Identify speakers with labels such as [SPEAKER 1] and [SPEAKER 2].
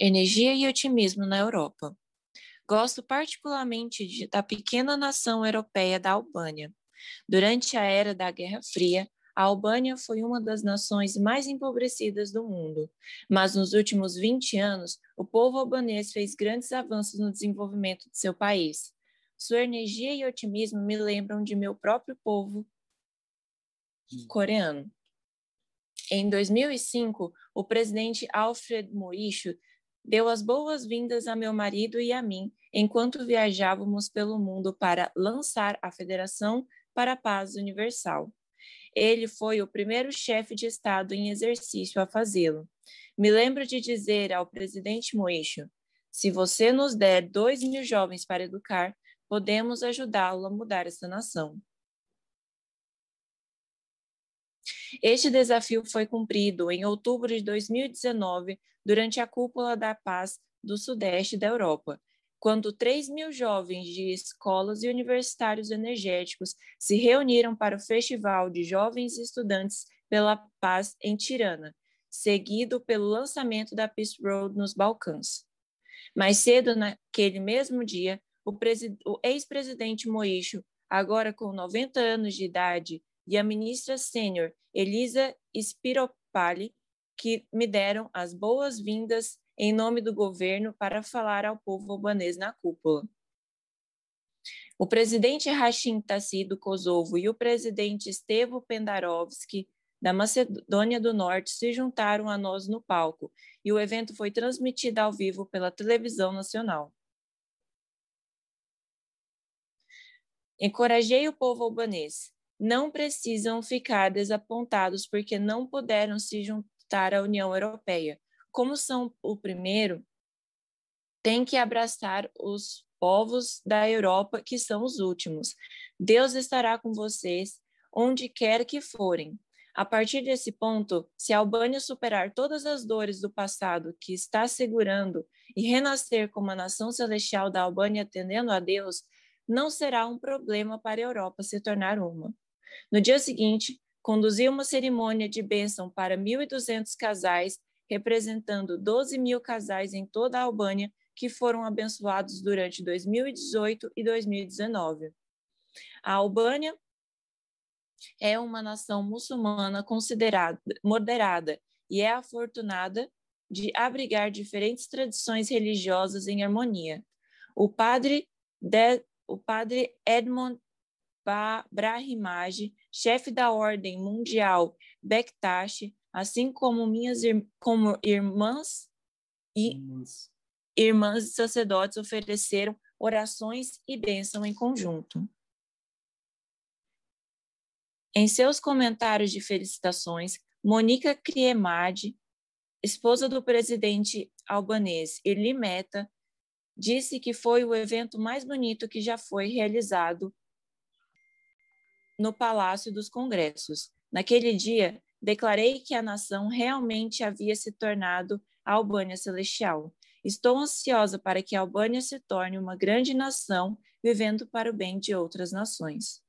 [SPEAKER 1] energia e otimismo na Europa. Gosto particularmente de, da pequena nação europeia da Albânia. Durante a era da Guerra Fria, a Albânia foi uma das nações mais empobrecidas do mundo, mas nos últimos 20 anos, o povo albanês fez grandes avanços no desenvolvimento de seu país. Sua energia e otimismo me lembram de meu próprio povo coreano. Em 2005, o presidente Alfred Moisho deu as boas-vindas a meu marido e a mim enquanto viajávamos pelo mundo para lançar a Federação para a Paz Universal. Ele foi o primeiro chefe de Estado em exercício a fazê-lo. Me lembro de dizer ao presidente Moisho: se você nos der dois mil jovens para educar, podemos ajudá-lo a mudar essa nação. Este desafio foi cumprido em outubro de 2019, durante a Cúpula da Paz do Sudeste da Europa, quando 3 mil jovens de escolas e universitários energéticos se reuniram para o Festival de Jovens Estudantes pela Paz em Tirana, seguido pelo lançamento da Peace Road nos Balcãs. Mais cedo, naquele mesmo dia, o, ex-presidente Moisho, agora com 90 anos de idade, e a ministra sênior Elisa Spiropali, que me deram as boas-vindas em nome do governo para falar ao povo albanês na cúpula. O presidente Hashim Tassi do Kosovo e o presidente Stevo Pendarovski da Macedônia do Norte se juntaram a nós no palco e o evento foi transmitido ao vivo pela televisão nacional. Encorajei o povo albanês. Não precisam ficar desapontados porque não puderam se juntar à União Europeia. Como são o primeiro, tem que abraçar os povos da Europa que são os últimos. Deus estará com vocês onde quer que forem. A partir desse ponto, se a Albânia superar todas as dores do passado que está segurando e renascer como a nação celestial da Albânia atendendo a Deus, não será um problema para a Europa se tornar uma. No dia seguinte, conduzi uma cerimônia de bênção para 1.200 casais, representando 12 mil casais em toda a Albânia que foram abençoados durante 2018 e 2019. A Albânia é uma nação muçulmana considerada moderada e é afortunada de abrigar diferentes tradições religiosas em harmonia. O padre de, o padre Edmond Brahimaj, chefe da Ordem Mundial Bektash, assim como minhas como irmãs e irmãs. irmãs e sacerdotes ofereceram orações e bênção em conjunto. Em seus comentários de felicitações, Monica Kriemad, esposa do presidente albanês Irli Meta, disse que foi o evento mais bonito que já foi realizado no Palácio dos Congressos. Naquele dia, declarei que a nação realmente havia se tornado a Albânia Celestial. Estou ansiosa para que a Albânia se torne uma grande nação, vivendo para o bem de outras nações.